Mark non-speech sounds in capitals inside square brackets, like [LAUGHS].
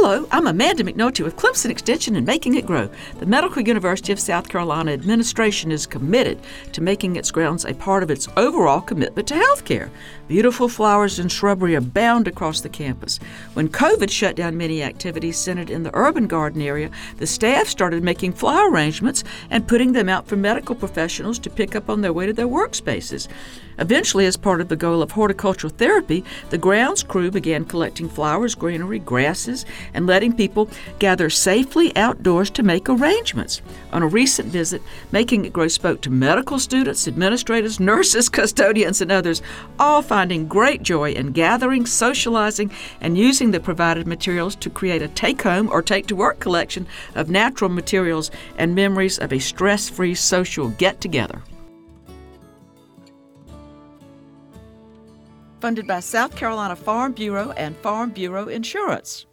Hello, I'm Amanda McNulty with Clemson Extension and Making It Grow. The Medical University of South Carolina administration is committed to making its grounds a part of its overall commitment to health care. Beautiful flowers and shrubbery abound across the campus. When COVID shut down many activities centered in the urban garden area, the staff started making flower arrangements and putting them out for medical professionals to pick up on their way to their workspaces. Eventually, as part of the goal of horticultural therapy, the grounds crew began collecting flowers, greenery, grasses, and letting people gather safely outdoors to make arrangements. On a recent visit, Making It Grow spoke to medical students, administrators, [LAUGHS] nurses, custodians, and others, all finding great joy in gathering, socializing, and using the provided materials to create a take home or take to work collection of natural materials and memories of a stress free social get together. funded by South Carolina Farm Bureau and Farm Bureau Insurance.